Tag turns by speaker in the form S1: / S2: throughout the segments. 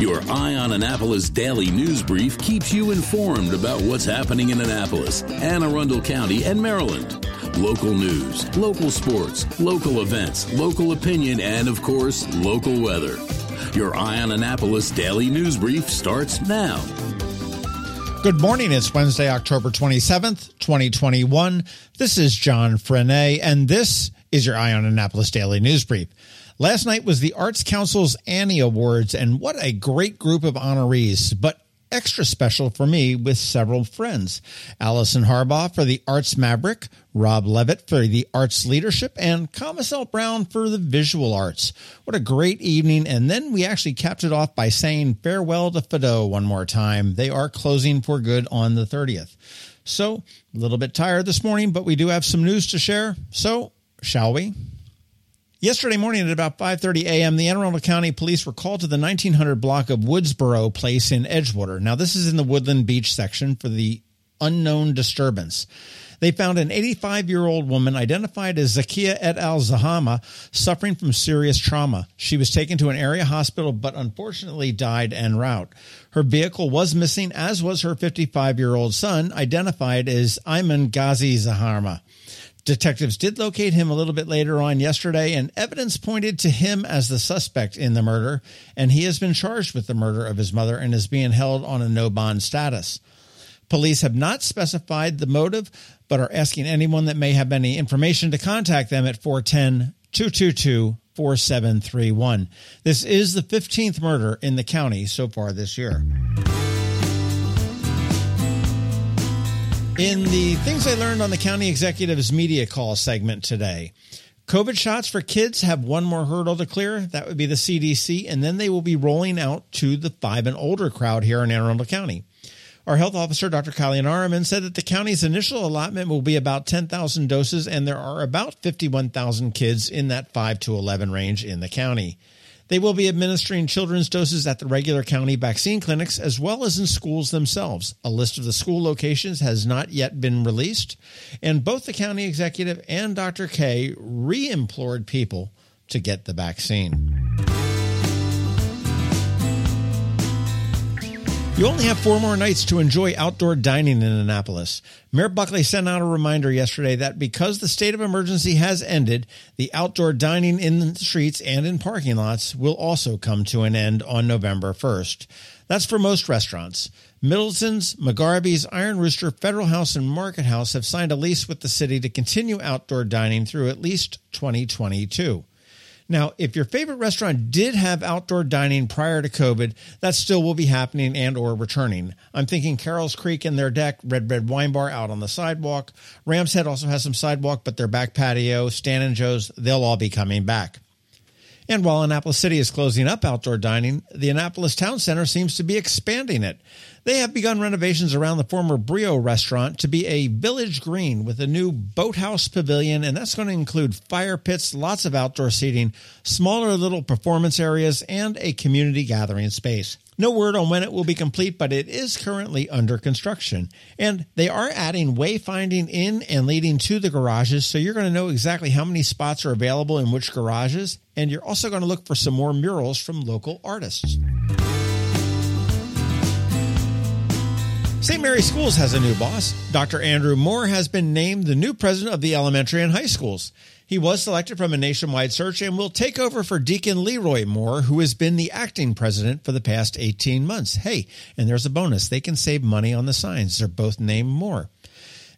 S1: Your Eye on Annapolis daily news brief keeps you informed about what's happening in Annapolis, Anne Arundel County, and Maryland. Local news, local sports, local events, local opinion, and of course, local weather. Your Eye on Annapolis daily news brief starts now.
S2: Good morning. It's Wednesday, October 27th, 2021. This is John Frenaye, and this is your Eye on Annapolis daily news brief. Last night was the Arts Council's Annie Awards, and what a great group of honorees, but extra special for me with several friends. Allison Harbaugh for the Arts Maverick, Rob Levitt for the Arts Leadership, and Commissel Brown for the Visual Arts. What a great evening. And then we actually capped it off by saying farewell to Fado one more time. They are closing for good on the 30th. So, a little bit tired this morning, but we do have some news to share. So, shall we? Yesterday morning at about 5:30 a.m., the Anne Arundel County Police were called to the 1900 block of Woodsboro Place in Edgewater. Now, this is in the Woodland Beach section for the unknown disturbance. They found an 85 year old woman identified as Zakia et al. Zahama suffering from serious trauma. She was taken to an area hospital, but unfortunately died en route. Her vehicle was missing, as was her 55 year old son, identified as Ayman Ghazi Zahama. Detectives did locate him a little bit later on yesterday, and evidence pointed to him as the suspect in the murder, and he has been charged with the murder of his mother and is being held on a no bond status. Police have not specified the motive, but are asking anyone that may have any information to contact them at 410 222 4731. This is the 15th murder in the county so far this year. In the things I learned on the county executive's media call segment today, COVID shots for kids have one more hurdle to clear. That would be the CDC, and then they will be rolling out to the five and older crowd here in Anne Arundel County. Our health officer, Dr. Kalyanaraman, said that the county's initial allotment will be about 10,000 doses, and there are about 51,000 kids in that 5 to 11 range in the county. They will be administering children's doses at the regular county vaccine clinics as well as in schools themselves. A list of the school locations has not yet been released, and both the county executive and Dr. K re implored people to get the vaccine. You only have four more nights to enjoy outdoor dining in Annapolis. Mayor Buckley sent out a reminder yesterday that because the state of emergency has ended, the outdoor dining in the streets and in parking lots will also come to an end on November 1st. That's for most restaurants. Middleton's, McGarvey's, Iron Rooster, Federal House, and Market House have signed a lease with the city to continue outdoor dining through at least 2022. Now, if your favorite restaurant did have outdoor dining prior to COVID, that still will be happening and or returning. I'm thinking Carroll's Creek and their deck, Red Red Wine Bar out on the sidewalk. Ram's Head also has some sidewalk, but their back patio, Stan and Joe's, they'll all be coming back. And while Annapolis City is closing up outdoor dining, the Annapolis Town Center seems to be expanding it. They have begun renovations around the former Brio restaurant to be a village green with a new boathouse pavilion, and that's going to include fire pits, lots of outdoor seating, smaller little performance areas, and a community gathering space. No word on when it will be complete, but it is currently under construction. And they are adding wayfinding in and leading to the garages, so you're going to know exactly how many spots are available in which garages, and you're also going to look for some more murals from local artists. St. Mary's Schools has a new boss. Dr. Andrew Moore has been named the new president of the elementary and high schools. He was selected from a nationwide search and will take over for Deacon Leroy Moore, who has been the acting president for the past 18 months. Hey, and there's a bonus. They can save money on the signs. They're both named Moore.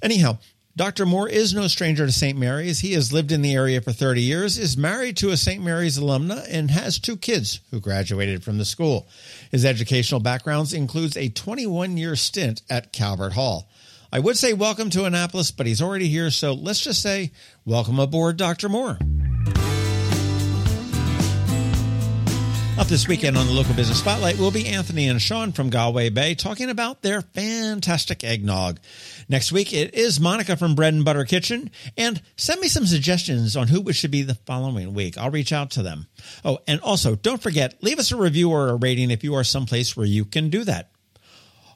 S2: Anyhow, Dr. Moore is no stranger to St. Mary's. He has lived in the area for 30 years, is married to a St. Mary's alumna, and has two kids who graduated from the school. His educational background includes a 21 year stint at Calvert Hall. I would say welcome to Annapolis, but he's already here, so let's just say welcome aboard, Dr. Moore. This weekend on the Local Business Spotlight will be Anthony and Sean from Galway Bay talking about their fantastic eggnog. Next week, it is Monica from Bread and Butter Kitchen. And send me some suggestions on who it should be the following week. I'll reach out to them. Oh, and also don't forget, leave us a review or a rating if you are someplace where you can do that.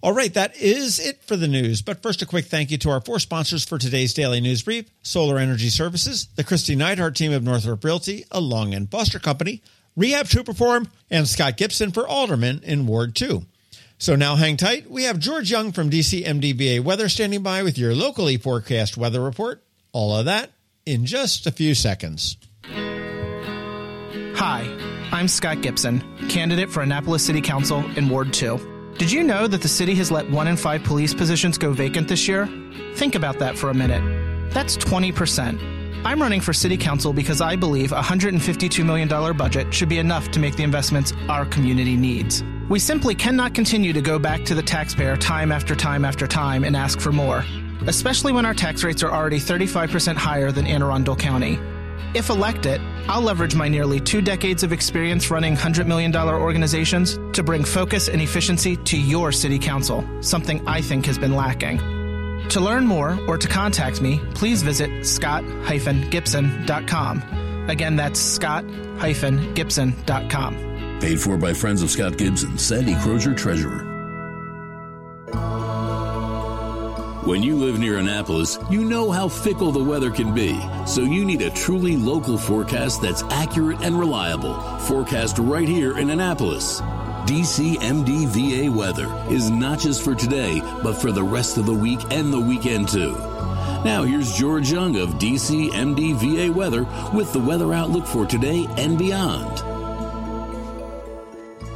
S2: All right, that is it for the news. But first, a quick thank you to our four sponsors for today's daily news brief Solar Energy Services, the Kristi Neidhardt team of Northrop Realty, a Long and Foster Company, Rehab 2 Perform, and Scott Gibson for alderman in Ward 2. So now hang tight. We have George Young from DC MDVA Weather standing by with your locally forecast weather report. All of that in just a few seconds.
S3: Hi, I'm Scott Gibson, candidate for Annapolis City Council in Ward 2. Did you know that the city has let one in five police positions go vacant this year? Think about that for a minute. That's 20%. I'm running for city council because I believe a $152 million budget should be enough to make the investments our community needs. We simply cannot continue to go back to the taxpayer time after time after time and ask for more, especially when our tax rates are already 35% higher than Anne Arundel County. If elected, I'll leverage my nearly two decades of experience running $100 million organizations to bring focus and efficiency to your city council, something I think has been lacking. To learn more or to contact me, please visit scott-gibson.com. Again, that's scott-gibson.com.
S1: Paid for by Friends of Scott Gibson, Sandy Crosier, Treasurer. When you live near Annapolis, you know how fickle the weather can be. So you need a truly local forecast that's accurate and reliable. Forecast right here in Annapolis. DCMDVA weather is not just for today, but for the rest of the week and the weekend too. Now here's George Young of DCMDVA weather with the weather outlook for today and beyond.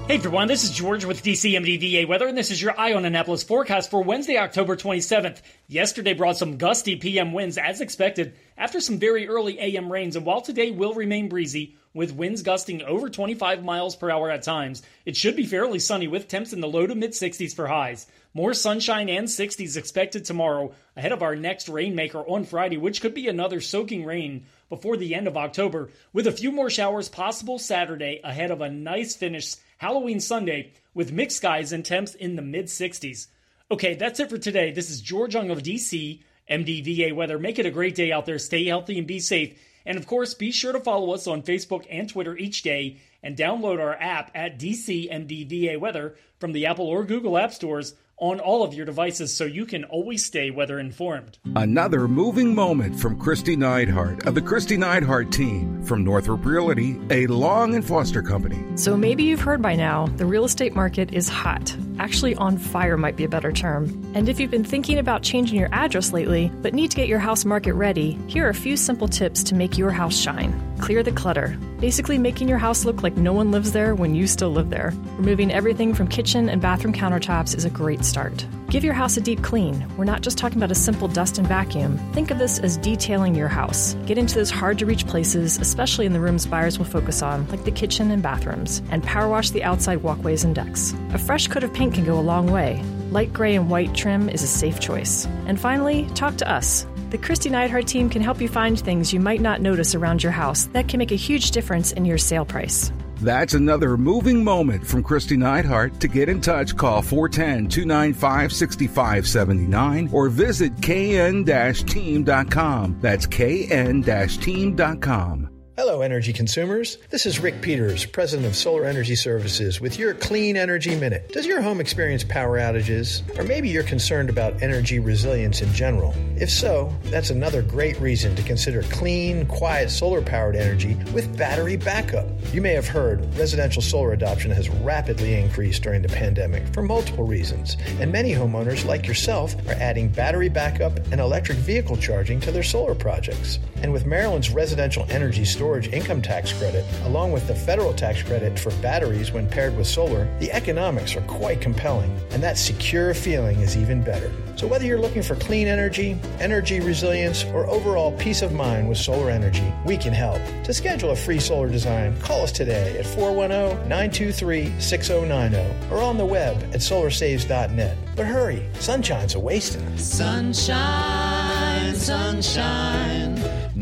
S4: Hey everyone, this is George with DCMDVA Weather, and this is your Eye on Annapolis forecast for Wednesday, October 27th. Yesterday brought some gusty PM winds as expected after some very early AM rains, and while today will remain breezy, with winds gusting over 25 miles per hour at times, it should be fairly sunny with temps in the low to mid 60s for highs. More sunshine and 60s expected tomorrow ahead of our next rainmaker on Friday, which could be another soaking rain before the end of October, with a few more showers possible Saturday ahead of a nice finish Halloween Sunday with mixed skies and temps in the mid 60s. Okay, that's it for today. This is George Young of DC, MDVA Weather. Make it a great day out there. Stay healthy and be safe. And of course, be sure to follow us on Facebook and Twitter each day and download our app at DC MDVA Weather from the Apple or Google App Stores on all of your devices so you can always stay weather informed.
S5: Another moving moment from Kristi Neidhardt of the Kristi Neidhardt team from Northrop Realty, a Long and Foster company.
S6: So maybe you've heard by now the real estate market is hot. Actually, on fire might be a better term. And if you've been thinking about changing your address lately, but need to get your house market ready, here are a few simple tips to make your house shine. Clear the clutter. Basically, making your house look like no one lives there when you still live there. Removing everything from kitchen and bathroom countertops is a great start. Give your house a deep clean. We're not just talking about a simple dust and vacuum. Think of this as detailing your house. Get into those hard to reach places, especially in the rooms buyers will focus on, like the kitchen and bathrooms, and power wash the outside walkways and decks. A fresh coat of paint can go a long way. Light gray and white trim is a safe choice. And finally, talk to us. The Kristi Neidhardt team can help you find things you might not notice around your house that can make a huge difference in your sale price.
S5: That's another moving moment from Kristi Neidhardt. To get in touch, call 410 295 6579 or visit kn team.com. That's kn team.com.
S7: Hello, energy consumers. This is Rick Peters, President of Solar Energy Services, with your Clean Energy Minute. Does your home experience power outages? Or maybe you're concerned about energy resilience in general? If so, that's another great reason to consider clean, quiet solar powered energy with battery backup. You may have heard residential solar adoption has rapidly increased during the pandemic for multiple reasons, and many homeowners, like yourself, are adding battery backup and electric vehicle charging to their solar projects. And with Maryland's residential energy storage income tax credit, along with the federal tax credit for batteries when paired with solar, the economics are quite compelling, and that secure feeling is even better. So, whether you're looking for clean energy, energy resilience, or overall peace of mind with solar energy, we can help. To schedule a free solar design, call us today at 410 923 6090 or on the web at solarsaves.net. But hurry, sunshine's a wasting.
S8: Sunshine, sunshine.